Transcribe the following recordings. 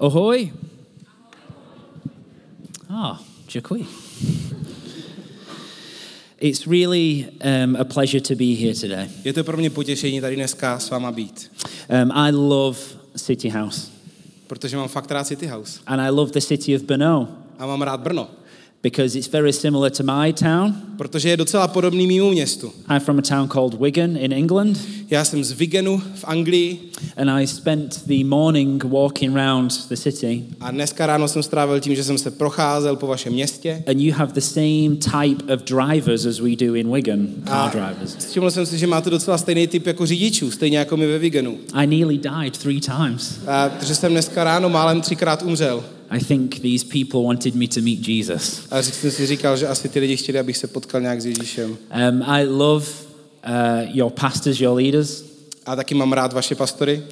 Ahoy! Ah, děkuji. It's really um, a pleasure to be here today. Je to pro mě potěšení tady dneska s váma být, Um, I love City House, protože mám fakt rád City House and I love the city of Brno a mám rád Brno, because it's very similar to my town. protože je docela podobný mýmu městu. I'm from a town called Wigan in England, Já jsem z Wigenu v Anglii and I spent the morning walking around the city. a dneska ráno jsem strávil tím, že jsem se procházel po vašem městě And you have the same type of drivers as we do in Wigan, car drivers. Všiml jsem si, že máte docela stejný typ jako řidičů, stejně jako my ve Wigenu. I nearly died three times. A, protože jsem dneska ráno málem třikrát umřel. I think these people wanted me to meet Jesus. A jsem si říkal, že asi ty lidi chtěli, abych se potkal nějak s Ježíšem. Um, I love uh, your pastors, your leaders. A taky mám rád vaše pastory,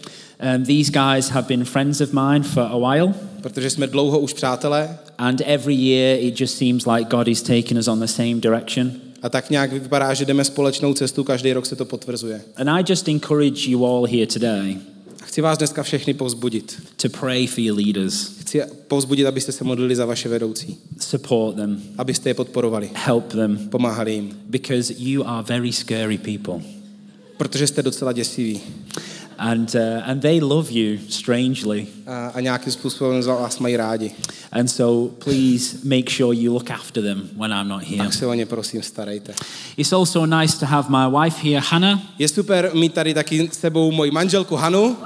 Um, these guys have been friends of mine for a while, protože jsme dlouho už přátelé and every year it just seems like God is taking us on the same direction. a tak nějak vypadá, že jdeme společnou cestu, každý rok se to potvrzuje. And I just encourage you all here today chci vás dneska všechny povzbudit. to pray for your leaders, Chci povzbudit, abyste se modlili za vaše vedoucí, support them, abyste je podporovali, help them, pomáhali jim, because you are very scary people. protože jste docela děsiví And, uh, and they love you strangely. a, a nějakým způsobem vás mají rádi. And so please make sure you look after them when I'm not here. Tak se o ně prosím starejte. It's also nice to have my wife here, Hannah. Je super mít tady taky s sebou moji manželku Hanu.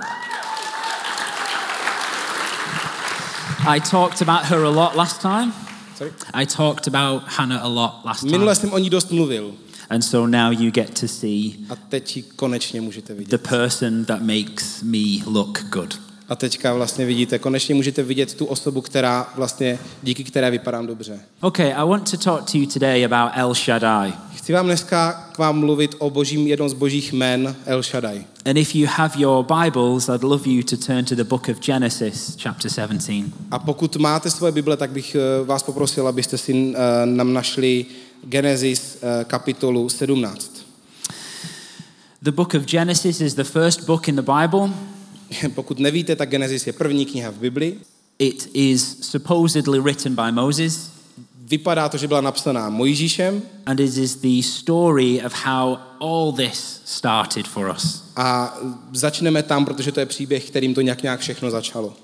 I talked about her a lot last time. Sorry. I talked about Hannah a lot last time. Minule jsem o ní dost mluvil And so now you get to see a teď ji konečně můžete vidět. the person that makes me look good. A teďka vlastně vidíte, konečně můžete vidět tu osobu, která vlastně, díky které vypadám dobře. Okay, I want to talk to you today about El Shaddai. Chci vám dneska k vám mluvit o božím, jednom z božích jmen El Shaddai. And if you have your Bibles, I'd love you to turn to the book of Genesis, chapter 17. A pokud máte svoje Bible, tak bych eh, vás poprosil, abyste si eh, nám našli Genesis eh, kapitolu 17. The book of Genesis is the first book in the Bible. Pokud nevíte, tak Genesis je první kniha v Bibli. It is supposedly written by Moses, Vypadá to, že byla napsaná Mojžíšem and it is the story of how all this started for us. a začneme tam, protože to je příběh, kterým to nějak nějak všechno začalo.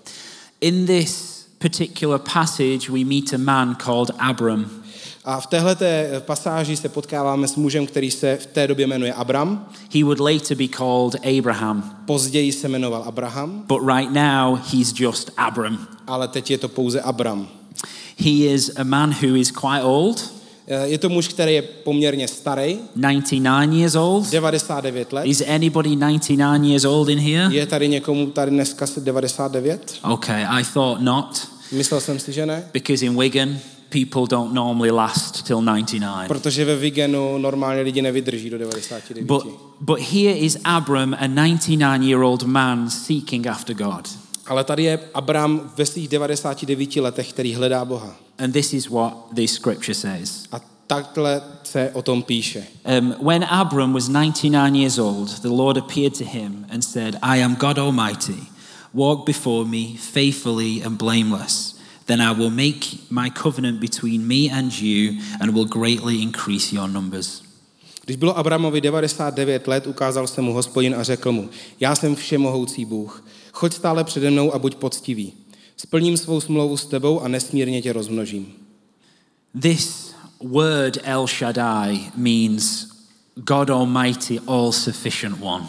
In this particular passage, we meet a man called Abram. A v téhle pasáži se potkáváme s mužem, který se v té době jmenuje Abram. He would later be called Abraham, Později se jmenoval Abraham, but right now he's just Abram. ale teď je to pouze Abram. He is a man who is quite old, Eh, Je to muž, který je poměrně starý, 99 years old. 99 let. Is anybody 99 years old in here? Je tady někomu tady dneska se 99? Okay, I thought not, Myslel jsem si, že ne. because in Wigan, people don't normally last till 99. Protože ve Vigenu normálně lidi nevydrží do 99. But, but here is Abram, a 99 year old man seeking after God. Ale tady je Abram ve svých 99 letech, který hledá Boha. And this is what the scripture says. A takhle se o tom píše. Um, when Abram was 99 years old, the Lord appeared to him and said, I am God Almighty. Walk before me faithfully and blameless. Then I will make my covenant between me and you and will greatly increase your numbers. Když bylo Abramovi 99 let, ukázal se mu hospodin a řekl mu, já jsem všemohoucí Bůh, choď stále přede mnou a buď poctivý. Splním svou smlouvu s tebou a nesmírně tě rozmnožím. This word El Shaddai means God Almighty, all sufficient one.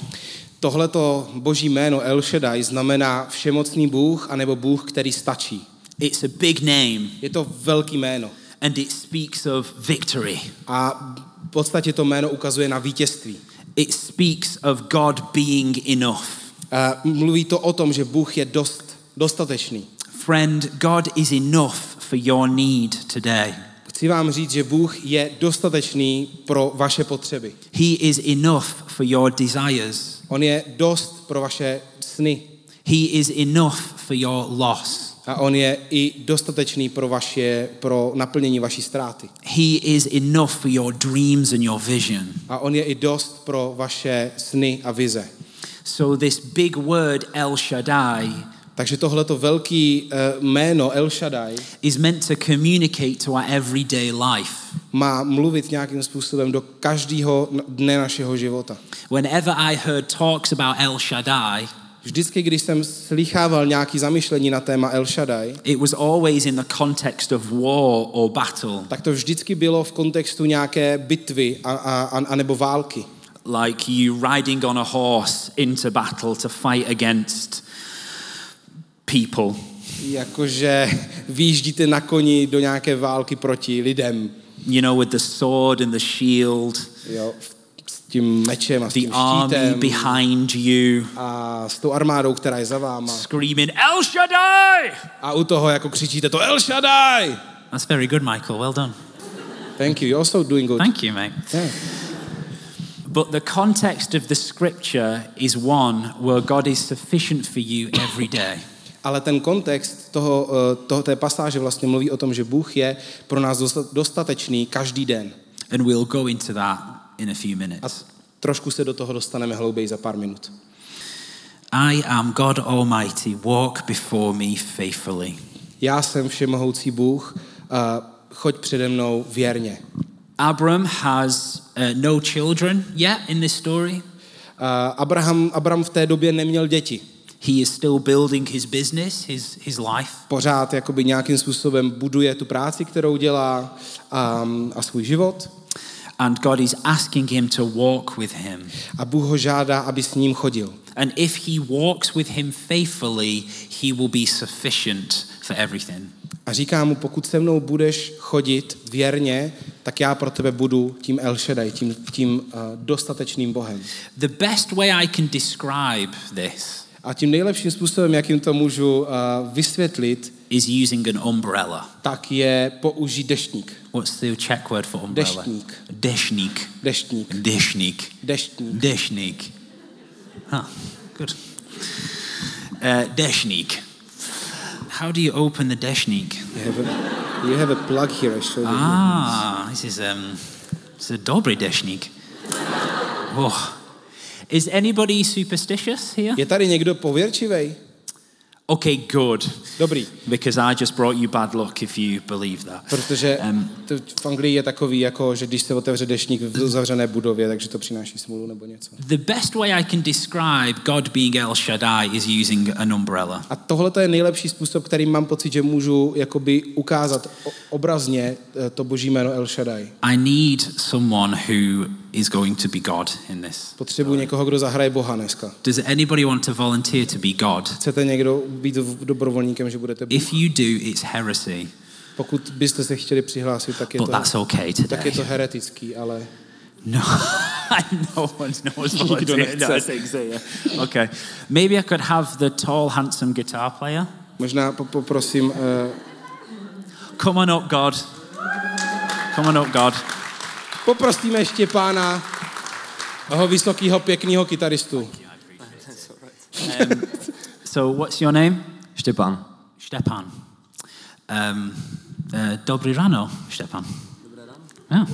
Tohleto boží jméno El Shaddai znamená všemocný Bůh anebo Bůh, který stačí. It's a big name Je to velký jméno. and it speaks of victory. A v podstatě to jméno ukazuje na vítězství. It speaks of God being enough. A mluví to o tom, že Bůh je dost, dostatečný. Friend, God is enough for your need today. Chci vám říct, že Bůh je dostatečný pro vaše potřeby. He is enough for your desires. On je dost pro vaše sny. He is enough for your loss. A on je i dostatečný pro, vaše, pro naplnění vaší ztráty. He is enough for your dreams and your vision. A on je i dost pro vaše sny a vize. So, this big word El Shaddai Takže tohleto velký eh, jméno El Shaddai is meant to communicate to our everyday life. má mluvit nějakým způsobem do každého dne našeho života. Whenever I heard talks about El Shaddai, Vždycky, když jsem slychával nějaké zamyšlení na téma El Shaddai, it was always in the context of war or battle, tak to vždycky bylo v kontextu nějaké bitvy a, a, a, a nebo války. like you riding on a horse into battle to fight against people. Jakože vyjíždíte na koni do nějaké války proti lidem. You know, with the sword and the shield, Jo, s tím mečem a s the tím army štítem behind you, a s tou armádou, která je za váma. screaming, El Shaddai! A u toho jako křičíte to El Shaddai! That's very good, Michael. Well done. Thank you, you're also doing good. Thank you, mate. Yeah. But the context of the scripture is one where God is sufficient for you every day. Ale ten kontext toho, eh, toho, té pasáže vlastně mluví o tom, že Bůh je pro nás dosta- dostatečný každý den. And we'll go into that in a few A minutes. trošku se do toho dostaneme hlouběji za pár minut. I am God Almighty. Walk before me faithfully. Já jsem všemohoucí Bůh, a choď přede mnou věrně. Abram has uh, no children yet in this story. A Abraham, Abraham v té době neměl děti. He is still building his business, his, his life. Pořád jakoby nějakým způsobem buduje tu práci, kterou dělá a, a svůj život. And God is asking him to walk with him. A Bůh ho žádá, aby s ním chodil. And if he walks with him faithfully, he will be sufficient for everything. A říká mu, pokud se mnou budeš chodit věrně, tak já pro tebe budu tím El Shaddai, tím, tím uh, dostatečným Bohem. The best way I can describe this A tím nejlepším způsobem, jakým to můžu uh, vysvětlit, is using an umbrella. tak je použít deštník. What's the Czech word for umbrella? Deštník. Dešník. Deštník. Dešník. Deštník. Dešník. Huh, good. Uh, dešník. How do you open the dešník? You have a, you have a plug here, I showed you. Ah, this is um, it's a dobrý dešník. Oh. Is anybody superstitious here? Je tady někdo pověrčivej? Okay, good. Dobrý, Because I just brought you bad luck if you believe that. protože Um, to v Anglii je takový, jako, že když se otevře deštník v uzavřené budově, takže to přináší smůlu nebo něco. The best way I can describe God being El Shaddai is using an umbrella. A tohle je nejlepší způsob, kterým mám pocit, že můžu jakoby ukázat obrazně eh, to boží jméno El Shaddai. I need someone who is going to be God in this. Potřebuji někoho, kdo zahraje Boha dneska. Does anybody want to volunteer to be God? Chcete někdo být dobrovolníkem, že budete Bůh? If you do, it's heresy. Pokud byste se chtěli přihlásit, tak je But to, that's okay tak je today. to heretický, ale No, no one's, no one's Nikdo volunteered. No, so, yeah. Okay. Maybe I could have the tall, handsome guitar player. možná po- poprosím, eh, Come on up, God. Come on up, God. Poprosíme Štěpána, toho vysokého, pěkného kytaristu. Um, so, what's your name? Štěpán. Stepan. Um, uh, Dobry rano, Stepan. Yeah.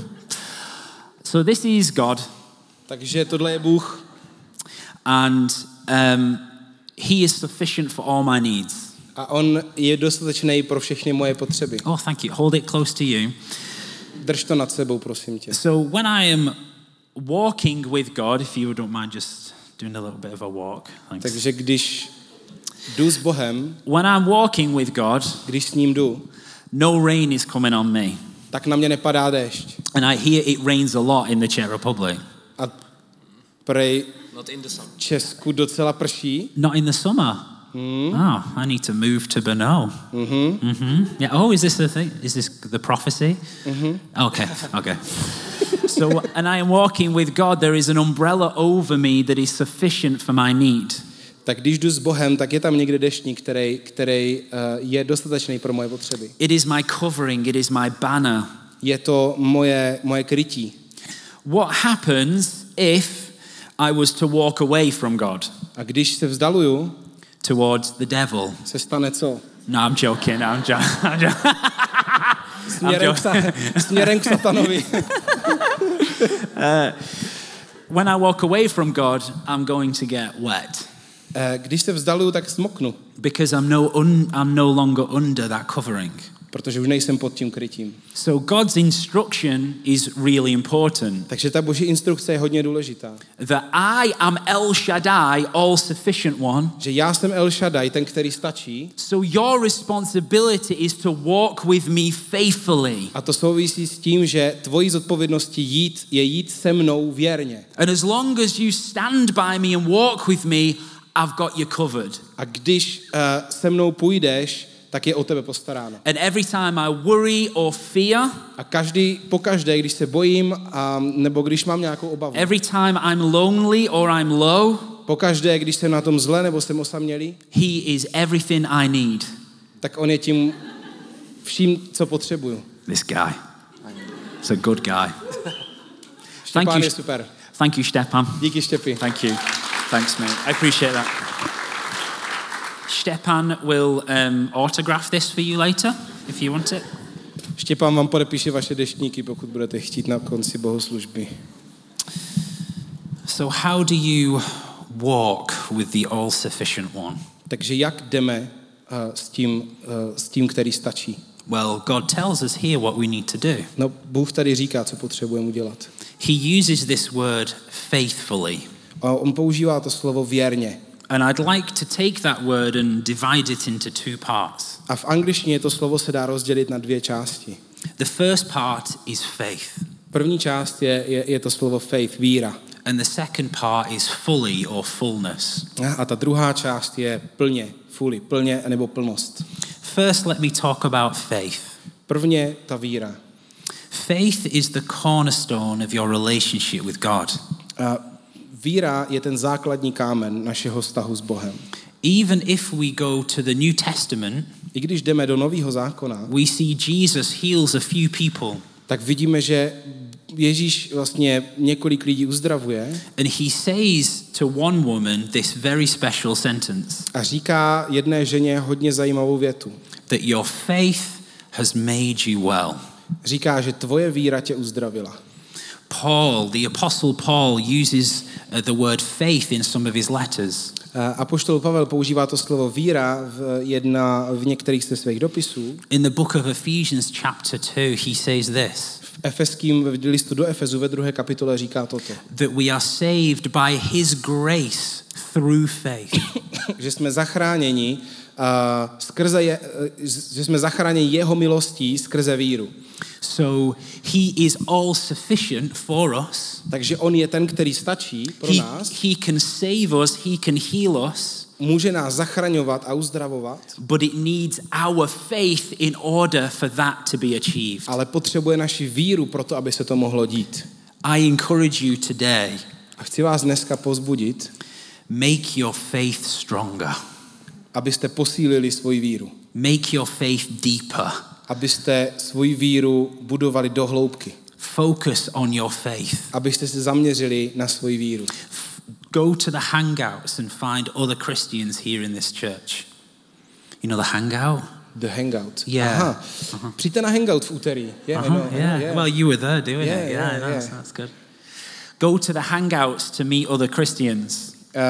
So this is God, Takže tohle je Bůh and um, He is sufficient for all my needs. a on je dostatečný pro všechny moje potřeby. Oh, thank you. Hold it close to you. Drž to nad sebou, prosím tě. So when I am walking with God, if you don't mind just doing a little bit of a walk, thanks. Takže když jdu s Bohem, When I'm walking with God, když s ním jdu, no rain is coming on me. tak na mě nepadá déšť. And I hear it rains a lot in the Czech Republic. A prej Not in the sun. Česku docela prší. Not in the summer. Oh, I need to move to Brno. Mm-hmm. Mm-hmm. Yeah. Oh, is this the thing? Is this the prophecy? Mm-hmm. Okay. Okay. so, and I am walking with God. There is an umbrella over me that is sufficient for my need. Tak když jdu s Bohem, tak je tam někde deštník, který, který uh, je dostatečný pro moje potřeby. It is my covering. It is my banner. Je to moje, moje krytí. What happens if I was to walk away from God A když se vzdaluju, towards the devil? se stane co? No, I'm joking. I'm joking. I'm joking. Směrem, k, sa, směrem k satanovi. when I walk away from God, I'm going to get wet. Eh, Když se vzdaluju, tak smoknu, because I'm no, un, I'm no longer under that covering. Protože už nejsem pod tím krytím. So God's instruction is really important. Takže ta boží instrukce je hodně důležitá. That I am El Shaddai, all sufficient one. Že já jsem El Shaddai, ten, který stačí, So your responsibility is to walk with me faithfully. a to souvisí s tím, že tvojí zodpovědností jít je jít se mnou věrně. And as long as you stand by me and walk with me, I've got you covered. A když uh, se mnou půjdeš, tak je o tebe postaráno. And every time I worry or fear, A každý, pokaždé, když se bojím, a, nebo když mám nějakou obavu, every time I'm lonely or I'm low, pokaždé, když jsem na tom zle nebo jsem osamělý, He is everything I need. tak on je tím vším, co potřebuju. This guy. He's a good guy. Thank you. je super. Thank you, Stepan. Díky Štěpi. Thank you. Thanks, mate. I appreciate that. Stepan will um, autograph this for you later, if you want it. Štěpán vám podepíše vaše deštníky, pokud budete chtít na konci bohoslužby. So, how do you walk with the all sufficient one? Takže jak jdeme uh, s, tím, uh, s tím, který stačí? Well, God tells us here what we need to do. No, Bůh tady říká, co potřebujeme udělat. He uses this word faithfully. A on používá to slovo věrně. And I'd like to take that word and divide it into two parts. A v angličtině to slovo se dá rozdělit na dvě části. The first part is faith, První část je, je, je to slovo faith, víra. and the second part is fully or fullness. A ta druhá část je plně, fully, plně nebo plnost. First, let me talk about faith. Prvně ta víra. Faith is the cornerstone of your relationship with God. A víra je ten základní kámen našeho vztahu s Bohem. Even if we go to the New Testament, I když jdeme do Nového zákona, we see Jesus heals a few people, tak vidíme, že Ježíš vlastně několik lidí uzdravuje and he says to one woman this very special sentence a říká jedné ženě hodně zajímavou větu. that your faith has made you well. Říká, že tvoje víra tě uzdravila. Paul, the Apostle Paul, uses uh, the word faith in some of his letters. Apoštol Pavel používá to slovo víra v, jedna, v některých ze svých dopisů. In the book of Ephesians, chapter 2, he says this V efeským v listu do Efezu ve druhé kapitole říká toto. that we are saved by his grace through faith. že jsme zachráněni skrze je, uh, že jsme zachráněni jeho milostí skrze víru. So he is all sufficient for us. Takže on je ten, který stačí pro He, nás, he can save us, he can heal us, může nás zachraňovat a uzdravovat, but it needs our faith in order for that to be achieved. ale potřebuje naši víru pro to, aby se to mohlo dít. I encourage you today A chci vás dneska pozbudit, make your faith stronger, abyste posílili svoji víru. make your faith deeper. Abyste svoji víru budovali do hloubky. Focus on your faith. Abyste se zaměřili na svoji víru. Go to the hangouts and find other Christians here in this church. You know the hangout? The Hangout. Yeah. Aha. Přijďte na Hangout v úterý. Yeah, I Uh-huh, know, yeah. yeah. Well, you were there doing Yeah, it. yeah, Yeah, that's, yeah. that's good. Go to the hangouts to meet other Christians. Uh,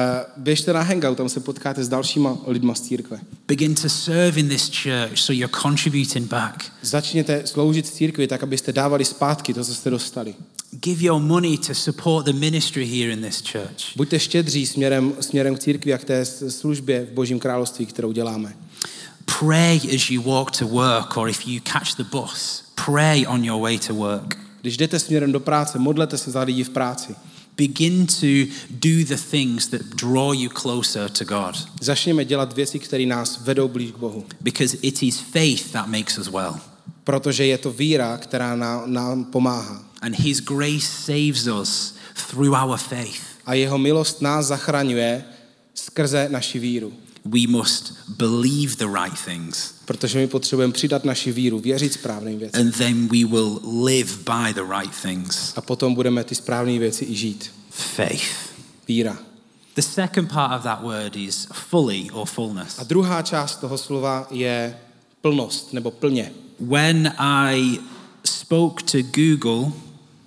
běžte na Hangout, tam se potkáte s dalšíma lidma z církve. Begin to serve in this church so you're contributing back. Začněte sloužit církvi tak, abyste dávali zpátky to, co jste dostali. Give your money to support the ministry here in this church. Buďte štědří směrem, směrem k církvi a k té službě v Božím království, kterou děláme. Pray as you walk to work or if you catch the bus. Pray on your way to work. Když jdete směrem do práce, modlete se za lidi v práci. Begin to do the things that draw you closer to God Začněme dělat věci, které nás vedou blíž k Bohu. because it is faith that makes us well. Protože je to víra, která nám, nám pomáhá. And His grace saves us through our faith. A jeho milost nás zachraňuje skrze naši víru. We must believe the right things Protože my potřebujeme přidat naši víru, věřit správným věcem. and then we will live by the right things. A potom budeme ty správné věci i žít. Faith. Víra. The second part of that word is fully or fullness. A druhá část toho slova je plnost nebo plně. When I spoke to Google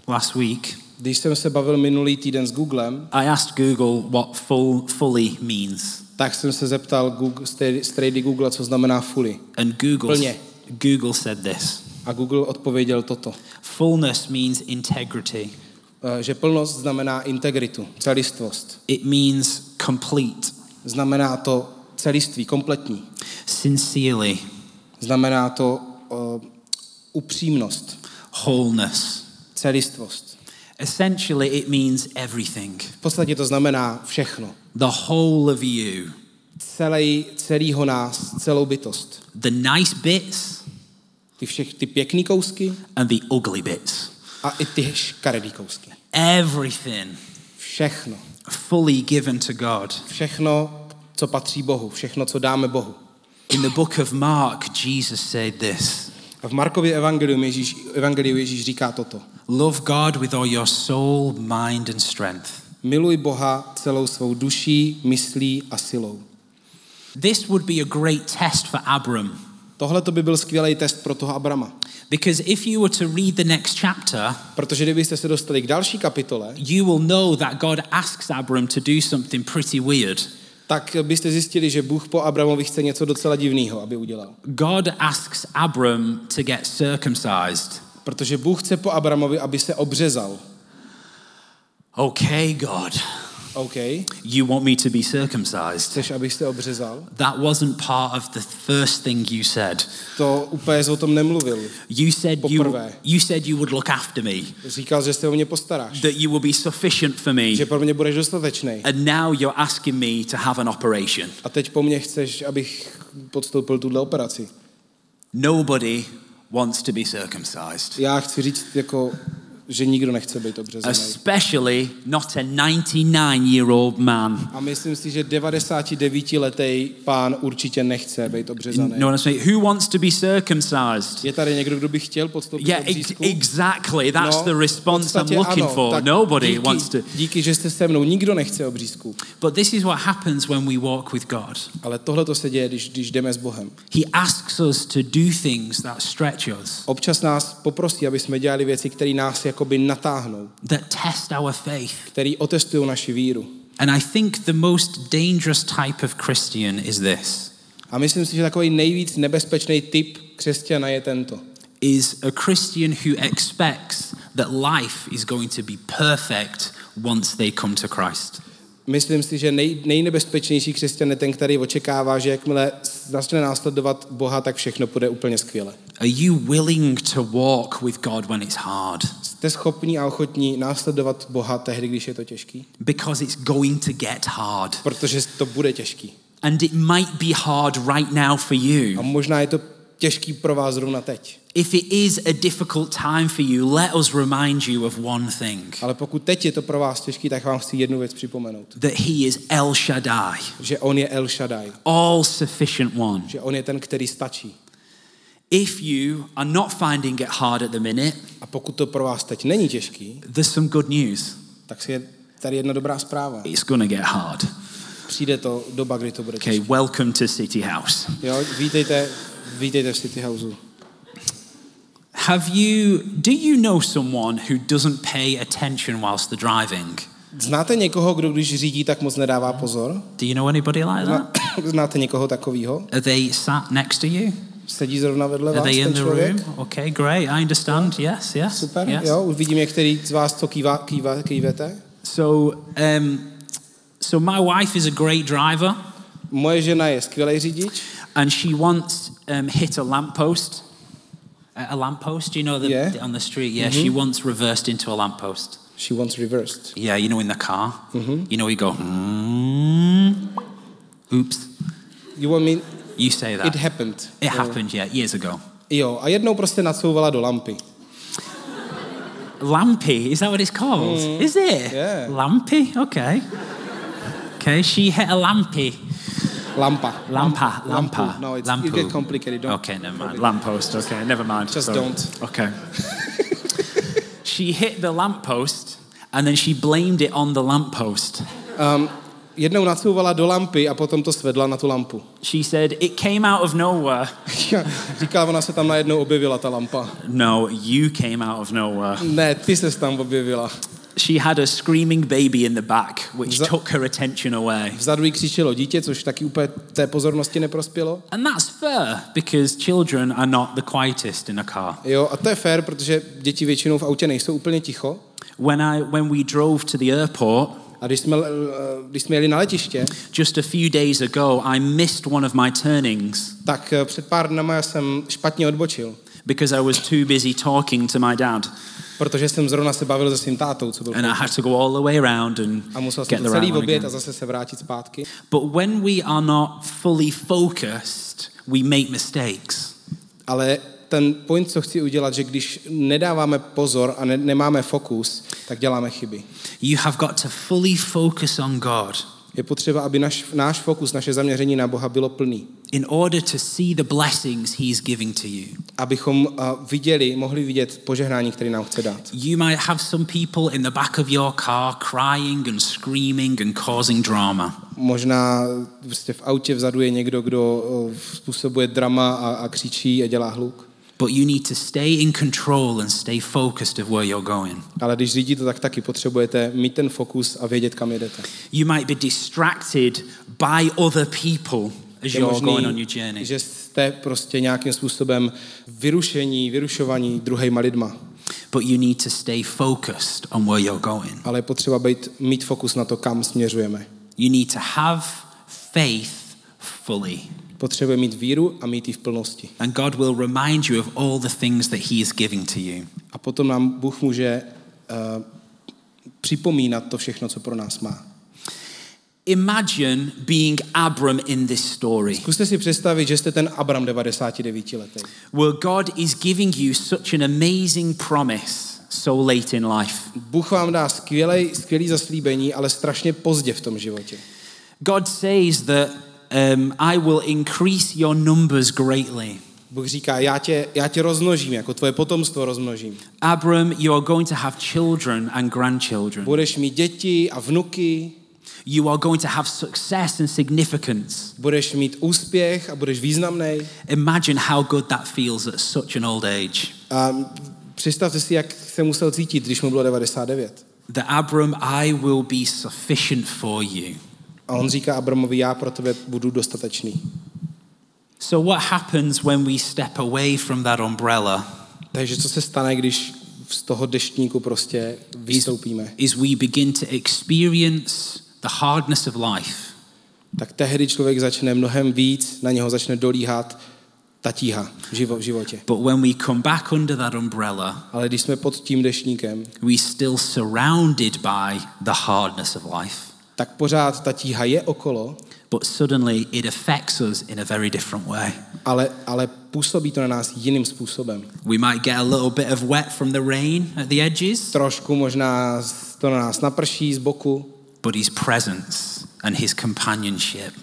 last week, Když jsem se bavil minulý týden s Googlem, I asked Google what full, fully means. Tak jsem se zeptal Google, z trady Google, co znamená fully. And Google, Plně. Google said this A Google odpověděl toto, Fullness means integrity, eh, že plnost znamená integritu, celistvost. it means complete, Znamená to celiství, kompletní. sincerely, Znamená to uh, upřímnost, wholeness. celistvost. Essentially, it means everything. V podstatě to znamená všechno. The whole of you. Celý, celýho nás, celou bytost. The nice bits Ty, všech, ty pěkný kousky and the ugly bits. a i ty škaredý kousky. Everything Všechno. fully given to God. Všechno, co patří Bohu. Všechno, co dáme Bohu. In the book of Mark, Jesus said this A v Markově evangeliu Ježíš, evangeliu Ježíš říká toto. Love God with all your soul, mind, and strength. Miluj Boha celou svou duší, myslí a silou. This would be a great test for Abram. Tohle to by byl skvělý test pro toho Abrama. Because if you were to read the next chapter, Protože kdybyste se dostali k další kapitole, you will know that God asks Abram to do something pretty weird. tak byste zjistili, že Bůh po Abramovi chce něco docela divného, aby udělal. God asks Abram to get circumcised. Protože Bůh chce po Abramovi, aby se obřezal. Okay, God, OK, you want me to be circumcised. chceš, abych se obřezal? That wasn't part of the first thing you said. To úplně o tom nemluvil. You said you, Poprvé. you said you would look after me, Říkal, že se o mě postaráš. that you will be sufficient for me, Že pro mě budeš dostatečný. and now you're asking me to have an operation. A teď po mně chceš, abych podstoupil tuhle operaci. Nobody wants to be circumcised, Já chci říct, jako, že nikdo nechce být obřezaný. especially not a 99 year old man. A myslím si, že 99-letý pán určitě nechce být obřezaný. No one saying, who wants to be circumcised? Je tady někdo, kdo by chtěl podstoupit Yeah, obřízku? exactly. That's No, the response I'm looking ano. for. Nobody díky, wants to. Díky, že jste se mnou. Nikdo nechce obřízku. But this is what happens when we walk with God. Ale tohle to se děje, když, když jdeme s Bohem. He asks us to do things that stretch us, Občas nás poprosí, aby jsme dělali věci, které nás jakoby natáhnou, that test our faith. které otestují naši víru. And I think the most dangerous type of Christian is this A myslím si, že takový nejvíc nebezpečný typ křesťana je tento. is a Christian who expects that life is going to be perfect once they come to Christ. Myslím si, že nej, nejnebezpečnější křesťan je ten, který očekává, že jakmile začne následovat Boha, tak všechno půjde úplně skvěle. Are you willing to walk with God when it's hard? Jste schopní a ochotní následovat Boha tehdy, když je to těžký? Because it's going to get hard. Protože to bude těžký. And it might be hard right now for A you. možná je to těžký pro vás zrovna teď. If it is a difficult time for you, let us remind you of one thing Ale pokud teď je to pro vás těžký, tak vám chci jednu věc připomenout. that He is El Shaddai, Že On je El Shaddai. all sufficient one. Že On je ten, který stačí. If you are not finding it hard at the minute, A pokud to pro vás teď není těžký, there's some good news. tak si je tady jedna dobrá zpráva. It's going to get hard. Přijde to doba, kdy to bude Okay, welcome to City House. Jo, vítejte, vítejte v City Houseu. Have you, do you know someone who doesn't pay attention whilst they're driving? Znáte někoho, kdo když řídí, tak moc nedává pozor? Do you know anybody like that? Znáte někoho takového? Are they sat next to you? Sedí zrovna vedle Are vás they ten in the člověk? room? Okay, great. I understand. Yes, yes. Super, yes. jo, už vidím některý z vás, co kývá, kývá, kývete. So, um, so my wife is a great driver, Moje žena je skvělý řidič. And she once um, hit a lamppost. A lamppost, you know, the, Yeah. on the street. Yeah, she once reversed into a lamppost. She once reversed. Yeah, you know, in the car. You know, you go. "Hmm." Oops. You want me? You say that. It happened. It happened, yeah, years ago. Jo, a jednou prostě nadsouvala do lampy. Lampy, is that what it's called? Is it? Yeah. Lampy? Okay. Okay, she hit a lampy. Lampa. Lampa, lampa. Lampu. No, it's, lampu. you get complicated. Don't. Okay, never mind. Lamppost. Okay, never mind. Just Sorry. don't. Okay. she hit the lamppost and then she blamed it on the lamppost. Um, jednou nadsouvala do lampy a potom to svedla na tu lampu. She said, It came out of nowhere. Říká, ona se tam najednou objevila, ta lampa. No, you came out of nowhere. Ne, ty se tam objevila. She had a screaming baby in the back, which Za- took her attention away. Vzadu jí křičelo dítě, což taky úplně té pozornosti neprospělo. And that's fair because children are not the quietest in a car. Jo, a to je fér, protože děti většinou v autě nejsou úplně ticho. When, I, when we drove to the airport, A když jsme, eh, když jsme jeli na letiště, just a few days ago, I missed one of my turnings tak eh, před pár dnama já jsem špatně odbočil, because I was too busy talking to my dad. Protože jsem zrovna se bavil se svým tátou, co byl And I had to go all the way around and a musel get jsem the celý right oběd a zase se vrátit zpátky. But when we are not fully focused, we make mistakes. Ale ten point, co chci udělat, že když nedáváme pozor a ne, nemáme fokus, tak děláme chyby. You have got to fully focus on God Je potřeba, aby naš, náš fokus, naše zaměření na Boha bylo plný. In order to see the blessings He's giving to you. Abychom uh, viděli, mohli vidět požehnání, které nám chce dát. You might have some people in the back of your car crying and screaming and causing drama. Možná prostě v autě vzadu je někdo, kdo uh, způsobuje drama a, a křičí a dělá hluk. But you need to stay in control and stay focused of where you're going. Ale když řídíte, tak taky potřebujete mít ten fokus a vědět, kam jedete. You might be distracted by other people as Je going on možný, your journey. že jste prostě nějakým způsobem vyrušení, vyrušovaní druhýma lidma. But you need to stay focused on where you're going. Ale je potřeba být, mít fokus na to, kam směřujeme. You need to have faith fully. Potřebuje mít víru a mít ji v plnosti. And God will remind you of all the things that He is giving to you. A potom nám Bůh může uh, připomínat to všechno, co pro nás má. Imagine being Abram in this story, Zkuste si představit, že jste ten Abram 99 letý. where God is giving you such an amazing promise so late in life. Bůh vám dá skvělý, skvělý zaslíbení, ale strašně pozdě v tom životě. God says that um, I will increase your numbers greatly. Bůh říká, já tě, já tě rozmnožím, jako tvoje potomstvo rozmnožím. Abram, you are going to have children and grandchildren. Budeš mít děti a vnuky, You are going to have success and significance. budeš mít úspěch a budeš významný. Imagine how good that feels at such an old age. A představte si, jak se musel cítit, když mu bylo 99. That Abram, I will be sufficient for you. A on říká Abramovi, já pro tebe budu dostatečný. So, what happens when we step away from that umbrella Takže co se stane, když z toho deštníku prostě is, vystoupíme? is we begin to experience the hardness of life. Tak tehdy člověk začne mnohem víc, na něho začne dolíhat ta tíha v živo- v životě. But when we come back under that umbrella, Ale když jsme pod tím deštníkem, we still surrounded by the hardness of life. tak pořád ta tíha je okolo, But suddenly it affects us in a very different way. ale, ale působí to na nás jiným způsobem. We might get a little bit of wet from the rain at the edges, Trošku možná to na nás naprší z boku, but his presence and his companionship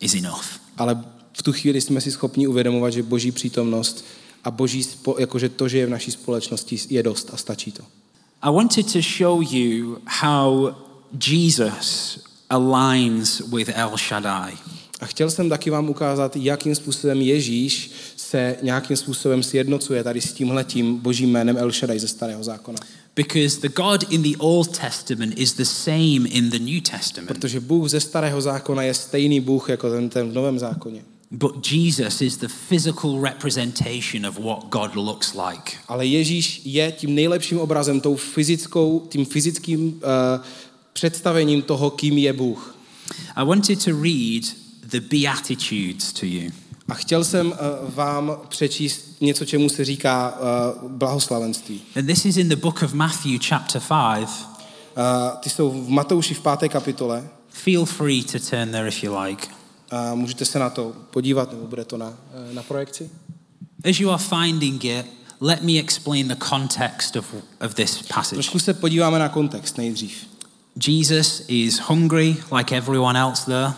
is enough. ale v tu chvíli jsme si schopni uvědomovat, že boží přítomnost a boží, jakože to, že je v naší společnosti, je dost a stačí to. I wanted to show you how Jesus aligns with El Shaddai. A chtěl jsem taky vám ukázat, jakým způsobem Ježíš se nějakým způsobem sjednocuje tady s tímhletím božím jménem El Shaddai ze starého zákona. Because the God in the Old Testament is the same in the New Testament. Protože Bůh ze starého zákona je stejný Bůh jako ten, ten v novém zákoně. But Jesus is the physical representation of what God looks like. Ale Ježíš je tím nejlepším obrazem, tou fyzickou, tím fyzickým uh, představením toho, kým je Bůh. I wanted to read the Beatitudes to you. A chtěl jsem uh, vám přečíst něco, čemu se říká uh, blahoslavenství. And this is in the book of Matthew, chapter 5. Uh, ty jsou v Matouši v páté kapitole. Feel free to turn there if you like. Uh, můžete se na to podívat, nebo bude to na, uh, na projekci. As you are finding it, let me explain the context of, of this passage. Trošku se podíváme na kontext nejdřív. Jesus is hungry like everyone else there.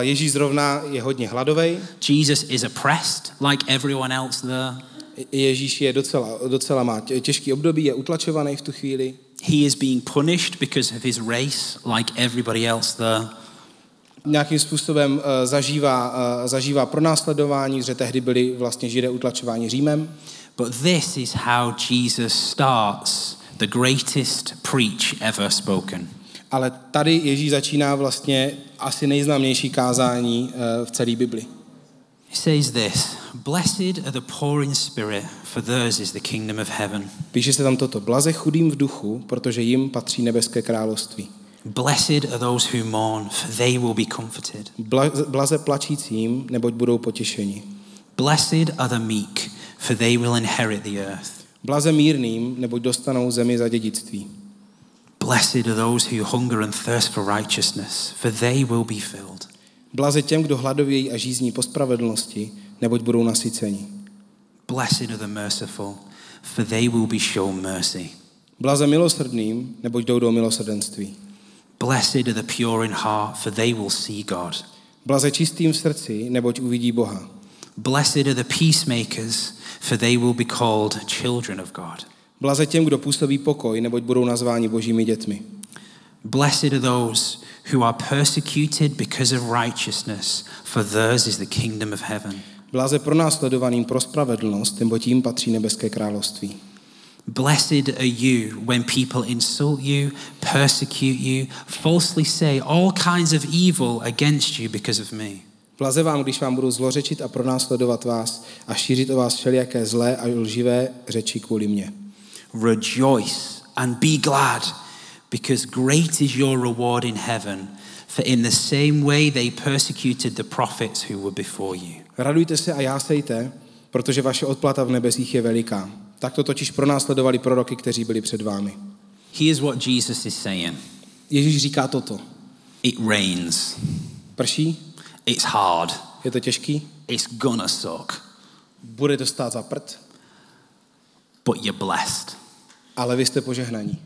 Ježíš zrovna je hodně hladový. Jesus is oppressed like everyone else there. Ježíš je docela, docela má tě- těžký období, je utlačovaný v tu chvíli. He is being punished because of his race like everybody else there. Nějakým způsobem uh, zažívá, uh, zažívá pronásledování, že tehdy byli vlastně židé utlačováni Římem. But this is how Jesus starts the greatest preach ever spoken. Ale tady Ježíš začíná vlastně asi nejznámější kázání eh, v celé Bibli. He says this Blessed are the poor in spirit, for theirs is the kingdom of heaven. Píše se tam toto. Blaze chudým v duchu, protože jim patří nebeské království. Blessed are those who mourn, for they will be comforted. Bla- Blaze plačícím, neboť budou potěšeni. Blessed are the meek, for they will inherit the earth. Blaze mírným, neboť dostanou zemi za dědictví. Blessed are those who hunger and thirst for righteousness, for they will be filled. Blaze těm, kdo hladovějí a žízní po spravedlnosti, neboť budou nasyceni. Blessed are the merciful, for they will be shown mercy. Blaze milosrdným, neboť jdou do milosrdenství. Blessed are the pure in heart, for they will see God. Blaze čistým v srdci, neboť uvidí Boha. Blessed are the peacemakers, for they will be called children of God. Blaze těm, kdo působí pokoj, neboť budou nazváni božími dětmi. Blessed are those who are persecuted because of righteousness, for theirs is the kingdom of heaven. Blaze pronásledovaným pro spravedlnost, neboť jim patří nebeské království. Blessed are you when people insult you, persecute you, falsely say all kinds of evil against you because of me. Blaze vám, když vám budou zlořečit a pronásledovat vás a šířit o vás všelijaké zlé a lživé řeči kvůli mně. Rejoice and be glad, because great is your reward in heaven. For in the same way they persecuted the prophets who were before you. Radujte se a jásejte, protože vaše odplata v nebesích je veliká. Tak to totiž pronásledovali proroky, kteří byli před vámi. Here's what Jesus is saying Ježíš říká toto. it rains, Prší, it's hard, je to těžký, it's gonna suck, bude to stát za prd, but you're blessed. Ale vy jste požehnaní.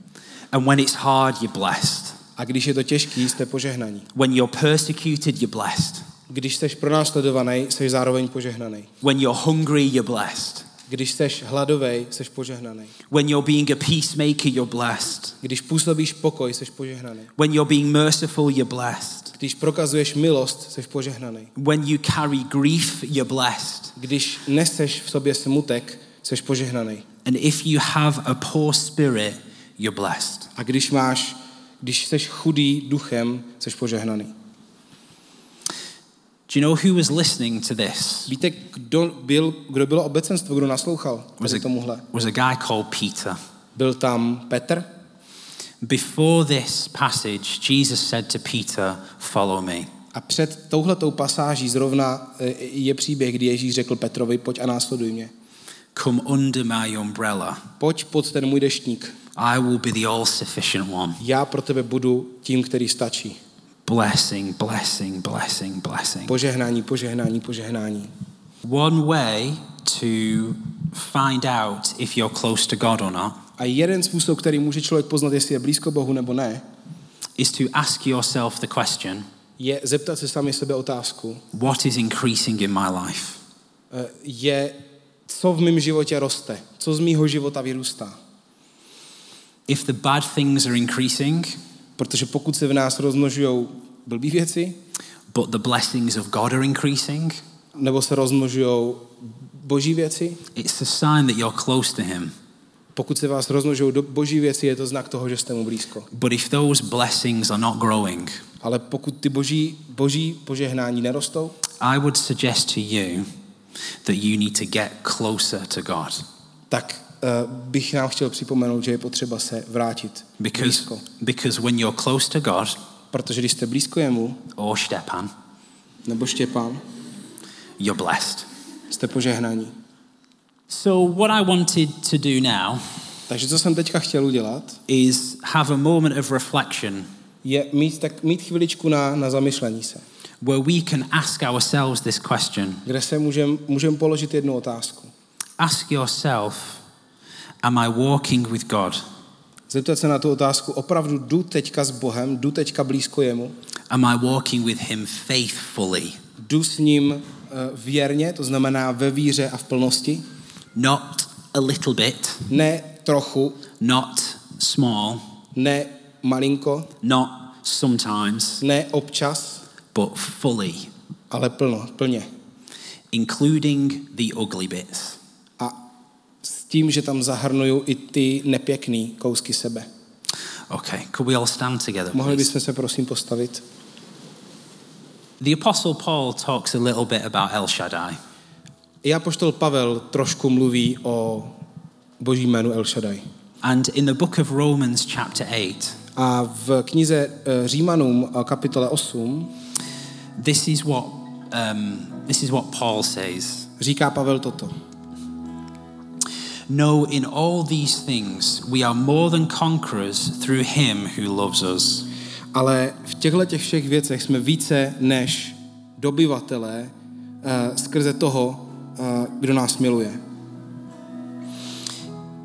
And when it's hard, you're blessed. A když je to těžký, jste požehnaní. When you're persecuted, you're blessed. Když jsi pronásledovaný, jsi zároveň požehnaný. When you're hungry, you're blessed. Když jsi hladovej, jsi požehnaný. When you're being a peacemaker, you're blessed. Když působíš pokoj, jsi požehnaný. When you're being merciful, you're blessed. Když prokazuješ milost, jsi požehnaný. When you carry grief, you're blessed. Když neseš v sobě smutek, jsi požehnaný. And if you have a poor spirit, you're blessed. A když máš, když jsi chudý duchem, jsi požehnaný. Do you know who was listening to this? Víte, kdo, byl, kdo bylo obecenstvo, kdo naslouchal Was a, tomuhle? was a guy called Peter. Byl tam Petr. Before this passage, Jesus said to Peter, Follow me. A před touhletou pasáží zrovna e, je příběh, kdy Ježíš řekl Petrovi, pojď a následuj mě. Come under my umbrella. Pojď pod ten můj deštník. I will be the all sufficient one. Já pro tebe budu tím, který stačí. Blessing, blessing, blessing, blessing. Požehnání, požehnání, požehnání. One way to find out if you're close to God or not A jeden způsob, který může člověk poznat, jestli je blízko Bohu nebo ne, is to ask yourself the question je zeptat se sami sebe otázku, what is increasing in my life? e, je, co v mém životě roste, co z mýho života vyrůstá. If the bad things are increasing, Protože pokud se v nás rozmnožují blbý věci, but the blessings of God are increasing, nebo se rozmnožují boží věci, it's a sign that you're close to Him. pokud se vás rozmnožují do boží věci, je to znak toho, že jste mu blízko. But if those blessings are not growing, Ale pokud ty boží, boží požehnání nerostou, I would suggest to you that you need to get closer to God. tak uh, bych nám chtěl připomenout, že je potřeba se vrátit Because, blízko. because when you're close to God, Protože když jste blízko jemu, or Stepan, nebo Štěpán, you're blessed. jste požehnaní. So, what I wanted to do now Takže co jsem teďka chtěl udělat, is have a moment of reflection je mít, tak, mít chviličku na, na zamyšlení se, where we can ask ourselves this question. Kde se můžeme můžem položit jednu otázku. Ask yourself, Am I walking with God? Zeptat se na tu otázku, opravdu jdu teďka s Bohem, jdu teďka blízko jemu, Am I walking with Him faithfully? jdu s ním uh, věrně, to znamená ve víře a v plnosti, Not a little bit, ne trochu, not small, ne malinko, not sometimes, ne občas, but fully, ale plno, plně. including the ugly bits. A s tím, že tam zahrnuju i ty nepěkný kousky sebe. Okay, could we all stand together? Mohli bychom se prosím postavit? The Apostle Paul talks a little bit about El Shaddai. I apoštol Pavel trošku mluví o boží jménu El Shaddai. And in the book of Romans, chapter 8, A v knize eh, Římanům kapitole 8 this is what, um, this is what Paul says. říká Pavel toto. No, in all these things, we are more than conquerors through him who loves us. Ale v těchto těch všech věcech jsme více než dobyvatelé uh, skrze toho, uh, kdo nás miluje.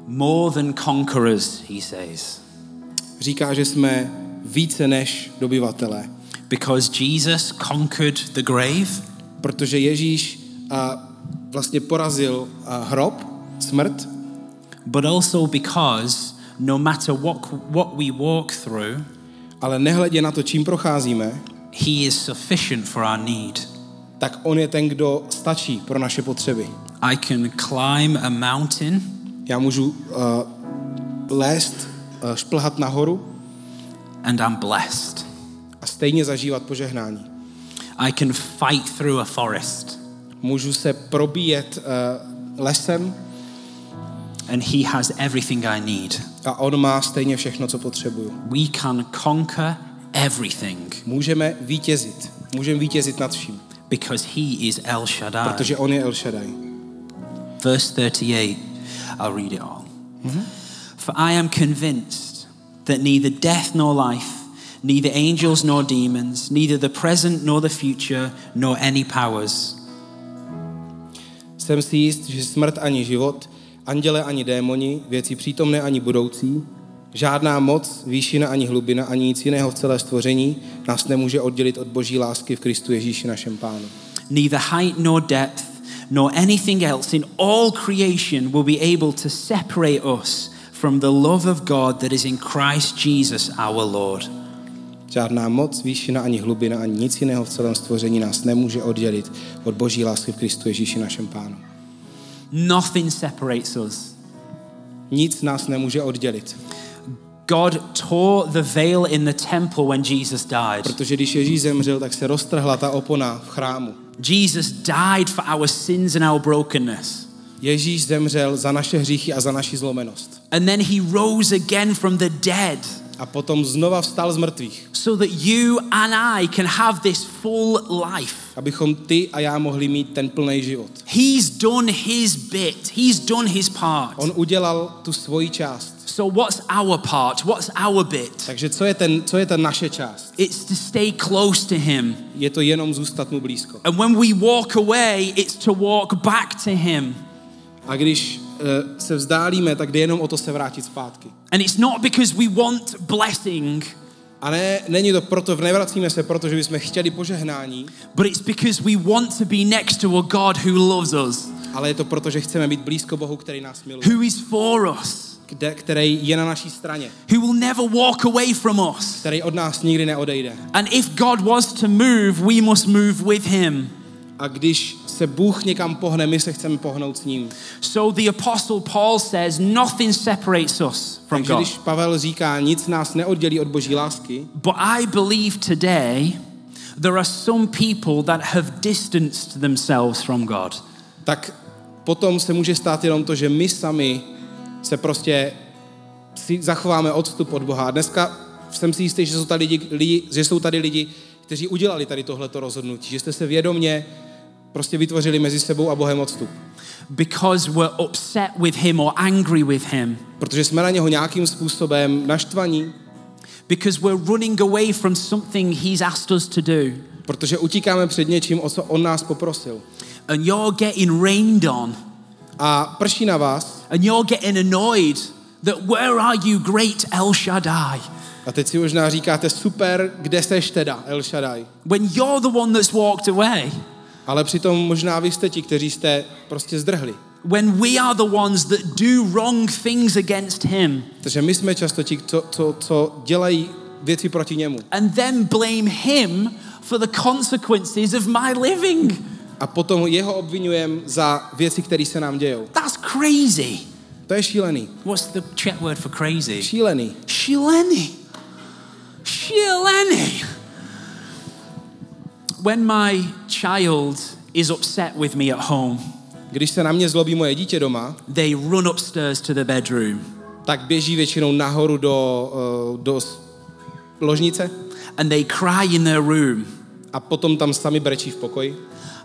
More than conquerors, he says. Říká, že jsme více než dobyvatelé. Because Jesus conquered the grave, Protože Ježíš uh, vlastně porazil uh, hrob, smrt, but also because no matter what, what we walk through, ale nehledě na to, čím procházíme, he is sufficient for our need. tak on je ten, kdo stačí pro naše potřeby. I can climb a mountain Já můžu uh, lézt, uh, šplhat nahoru and I'm blessed. A stejně zažívat požehnání. I can fight through a forest Můžu se probíjet uh, lesem and he has everything I need. a on má stejně všechno, co potřebuju. We can conquer everything Můžeme vítězit. Můžeme vítězit nad vším, because he is El Shaddai. protože on je El Shaddai. Verse 38, I'll read it all. For I am convinced that neither death nor life, neither angels nor demons, neither the present nor the future, nor any powers, Jsem si jist, že smrt ani život, anděle ani démoni, věci přítomné ani budoucí, žádná moc, výšina ani hlubina, ani nic jiného v celé stvoření nás nemůže oddělit od boží lásky v Kristu Ježíši našem Pánu. neither height nor depth, nor anything else in all creation will be able to separate us from the love of God that is in Christ Jesus our Lord. Žádná moc, výšina ani hlubina, ani nic jiného v celém stvoření nás nemůže oddělit od boží lásky v Kristu Ježíši našem Pánu. Nothing separates us. Nic nás nemůže oddělit, God tore the veil in the temple when Jesus died. protože když Ježíš zemřel, tak se roztrhla ta opona v chrámu. Jesus died for our sins and our brokenness. Ježíš zemřel za naše hříchy a za naši zlomenost. And then he rose again from the dead A potom znova vstal z mrtvých, so that you and I can have this full life. abychom ty a já mohli mít ten plný život. He's done his bit, he's done his part. On udělal tu svoji část. So, what's our part? What's our bit? Takže co je, ten, co je ta naše část? It's to stay close to him. Je to jenom zůstat mu blízko. And when we walk away, it's to walk back to him. A když se vzdálíme, tak jde jenom o to se vrátit zpátky. And it's not because we want blessing, A ne, není to proto, nevracíme se proto, že bychom chtěli požehnání, but it's because we want to be next to a God who loves us, ale je to proto, že chceme být blízko Bohu, který nás miluje, who is for us, kde, který je na naší straně, who will never walk away from us. který od nás nikdy neodejde. And if God was to move, we must move with him. A když se Bůh někam pohne, my se chceme pohnout s ním. So the Apostle Paul says, nothing separates us from Takže God. když Pavel říká, nic nás neoddělí od boží lásky, But I believe today there are some people that have distanced themselves from God. tak potom se může stát jenom to, že my sami se prostě si zachováme odstup od Boha. A dneska jsem si jistý, že jsou tady lidi, lidi, že jsou tady lidi, kteří udělali tady tohleto rozhodnutí, že jste se vědomně prostě vytvořili mezi sebou a Bohem odstup. Because we're upset with him or angry with him. Protože jsme na něho nějakým způsobem naštvaní, Because we're running away from something he's asked us to do. protože utíkáme před něčím, o co on nás poprosil. And you're getting rained on. A prší na vás And you're getting annoyed that where are you, great El Shaddai? a teď si možná říkáte, super, kde seš teda, El Shaddai. When you're the one that's walked away. Ale přitom možná vy jste ti, kteří jste prostě zdrhli. When we are the ones that do wrong things against him. Takže my jsme často ti, co, co, co dělají věci proti němu. and then blame him for the consequences of my living. A potom jeho obvinujeme za věci, které se nám dějou. That's crazy. To je šílený. What's the Czech word for crazy? Šílený. Šílený. Šílený. When my child is upset with me at home, Když se na mě zlobí moje dítě doma, they run upstairs to the bedroom tak běží většinou nahoru do, eh, do ložnice and they cry in their room. a potom tam sami brečí v pokoji.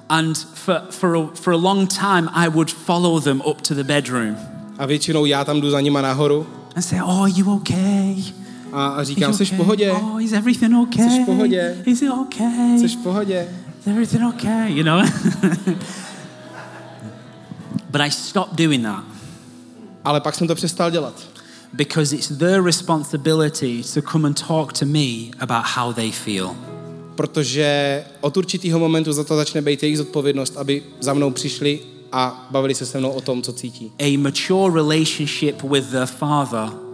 And for, for, a, for a long time, I would follow them up to the bedroom A většinou já tam jdu za nima nahoru and say, Oh, are you okay? A, a říkám, jsi v okay? pohodě, Oh, is everything okay? Jsi v pohodě? Is it okay? jsi v pohodě. Is everything okay? You know? but I stopped doing that Ale pak jsem to přestal dělat. because it's their responsibility to come and talk to me about how they feel. Protože od určitého momentu za to začne být jejich zodpovědnost, aby za mnou přišli a bavili se se mnou o tom, co cítí. A mature relationship with their father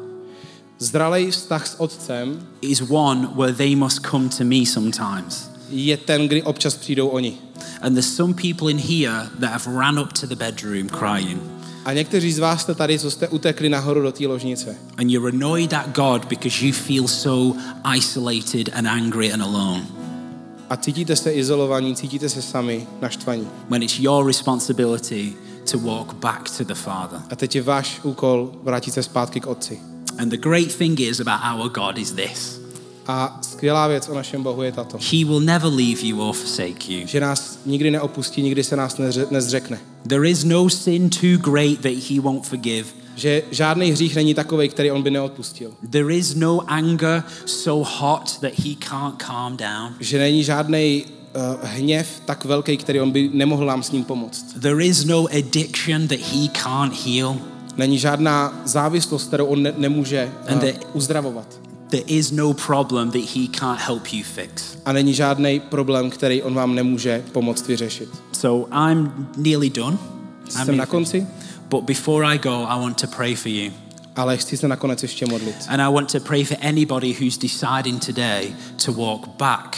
Zralej vztah s otcem is one where they must come to me sometimes. je ten, kdy občas přijdou oni. And there's some people in here that have ran up to the bedroom crying. A někteří z vás jste tady, co jste utekli nahoru do té ložnice. And you're annoyed at God because you feel so isolated and angry and alone. A cítíte se izolovaní, cítíte se sami, naštvaní. When it's your responsibility to walk back to the Father. A teď je váš úkol vrátit se zpátky k otci. And the great thing is about our God is this A skvělá věc o našem Bohu je tato. He will never leave you or forsake you. Že nás nikdy neopustí, nikdy se nás nezřekne. There is no sin too great that He won't forgive. Že žádný hřích není takový, který on by neodpustil. There is no anger so hot that He can't calm down. Že není žádný uh, hněv tak velký, který on by nemohl nám s ním pomoct. There is no addiction that He can't heal. Není žádná závislost, kterou on ne- nemůže uh, the- uzdravovat. There is no problem that He can't help you fix. A není žádný problém, který on vám nemůže pomoct vyřešit. So I'm nearly done. I'm Jsem nearly na konci, But before I go, I want to pray for you. ale chci se nakonec ještě modlit. And I want to pray for anybody who's deciding today to walk back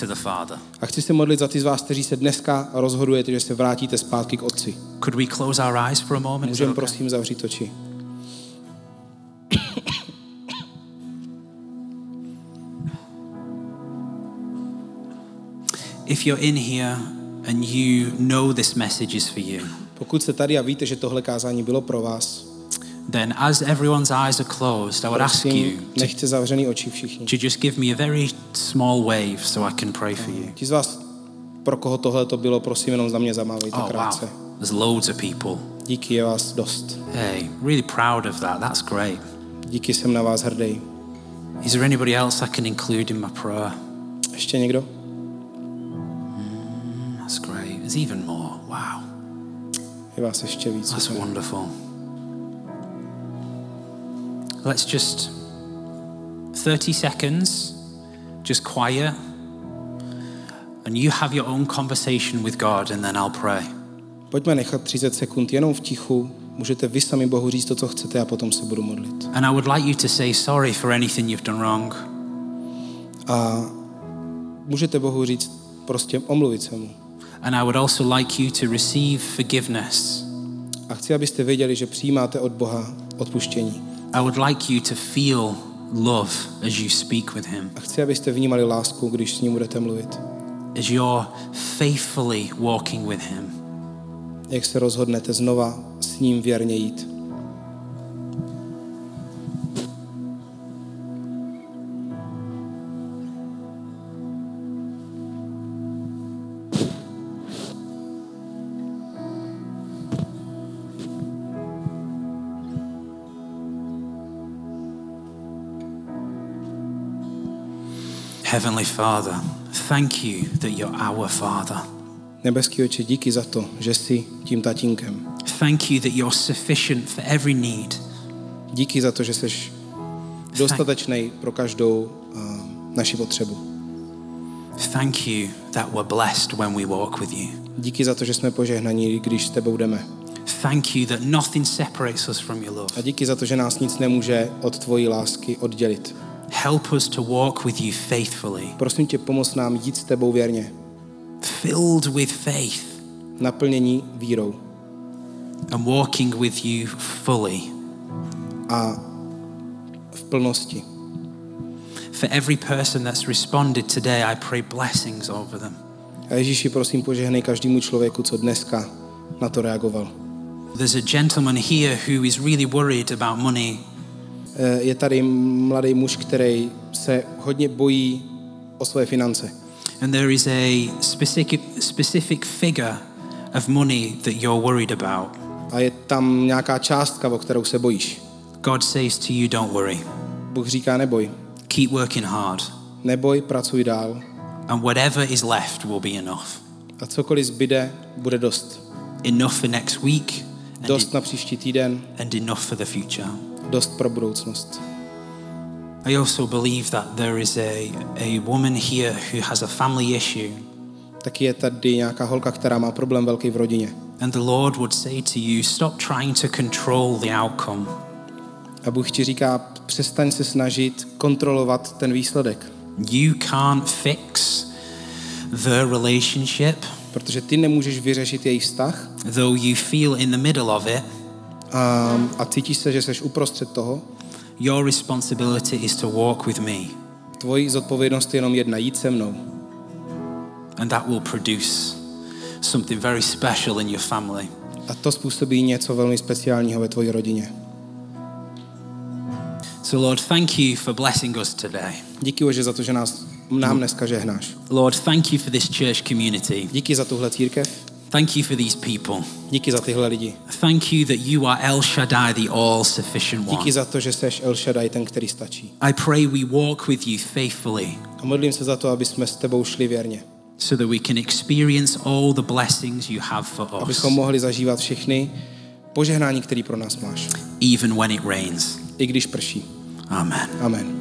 to the Father. A chci se modlit za ty z vás, kteří se dneska rozhodujete, že se vrátíte zpátky k Otci. Could we close our eyes for a moment? Můžeme okay? prosím zavřít oči. If you're in here and you know this message is for you, Pokud jste tady a víte, že tohle kázání bylo pro vás, then as everyone's eyes are closed, I would ask you to, nechte zavřený oči všichni. to just give me a very small wave so I can pray for you. Ti z vás, pro koho tohle to bylo, prosím, jenom za mě zamávejte Oh, wow. There's loads of people. Díky, je vás dost. Hey, really proud of that. That's great. Díky, jsem na vás hrdý. Is there anybody else I can include in my prayer? Ještě někdo? Hmm, that's great. There's even more. Wow. Je vás ještě víc. That's wonderful. Let's just 30 seconds, just quiet. And you have your own conversation with God, and then I'll pray. Pojďme nechat 30 sekund jenom v tichu. Můžete vy sami Bohu říct to, co chcete a potom se budu modlit. And I would like you to say sorry for anything you've done wrong. A můžete Bohu říct, prostě omluvit se mu. And I would also like you to receive forgiveness. A chci, abyste věděli, že přijímáte od Boha odpuštění. I would like you to feel love as you speak with Him, A chci, abyste vnímali lásku, když s ním budete mluvit. as you're faithfully walking with Him. Jak se rozhodnete znova s ním věrně jít. Heavenly Father, thank you that you're our Father. Nebeský oče, díky za to, že jsi tím tatínkem. Thank you that you're sufficient for every need. Díky za to, že jsi dostatečný pro každou uh, naši potřebu. Thank you that we're blessed when we walk with you. Díky za to, že jsme požehnaní, když s tebou jdeme. Thank you that nothing separates us from your love. A díky za to, že nás nic nemůže od tvojí lásky oddělit. Help us to walk with you faithfully, Prosím tě, pomoz nám jít s tebou věrně. filled with faith, Naplnění vírou. and walking with you fully a v plnosti. For every person that's responded today, I pray blessings over them. A Ježíši, prosím, požehnej každému člověku, co dneska na to reagoval. There's a gentleman here who is really worried about money. Eh, Je tady mladý muž, který se hodně bojí o své finance. And there is a specific, specific figure of money that you're worried about. A je tam nějaká částka, o kterou se bojíš. God says to you, don't worry. Bůh říká, neboj. Keep working hard. Neboj, pracuj dál. And whatever is left will be enough. A cokoliv zbyde, bude dost. Enough for next week and, Dost na příští týden, and enough for the future. Dost pro budoucnost. I also believe that there is a, a woman here who has a family issue. Taky je tady nějaká holka, která má problém velký v rodině. And the Lord would say to you, stop trying to control the outcome. A Bůh ti říká, přestaň se snažit kontrolovat ten výsledek. You can't fix the relationship, Protože ty nemůžeš vyřešit její vztah though you feel in the middle of it. A, a cítíš se, že jsi uprostřed toho. Your responsibility is to walk with me, Tvojí zodpovědnost je jenom jedna, jít se mnou. and that will produce something very special in your family. A to způsobí něco velmi speciálního ve tvojí rodině. So, Lord, thank you for blessing us today. Díky Bože za to, že nás, nám dneska žehnáš. Lord, thank you for this church community. Díky za tuhle církev, Thank you for these people. díky za tyhle lidi. Thank you that you are El Shaddai, the all sufficient one. Díky za to, že seš El Shaddai, ten, který stačí. I pray we walk with you faithfully A modlím se za to, aby jsme s tebou šli věrně. so that we can experience all the blessings you have for us, Abychom mohli zažívat všechny požehnání, který pro nás máš. even when it rains. I když prší. Amen. Amen.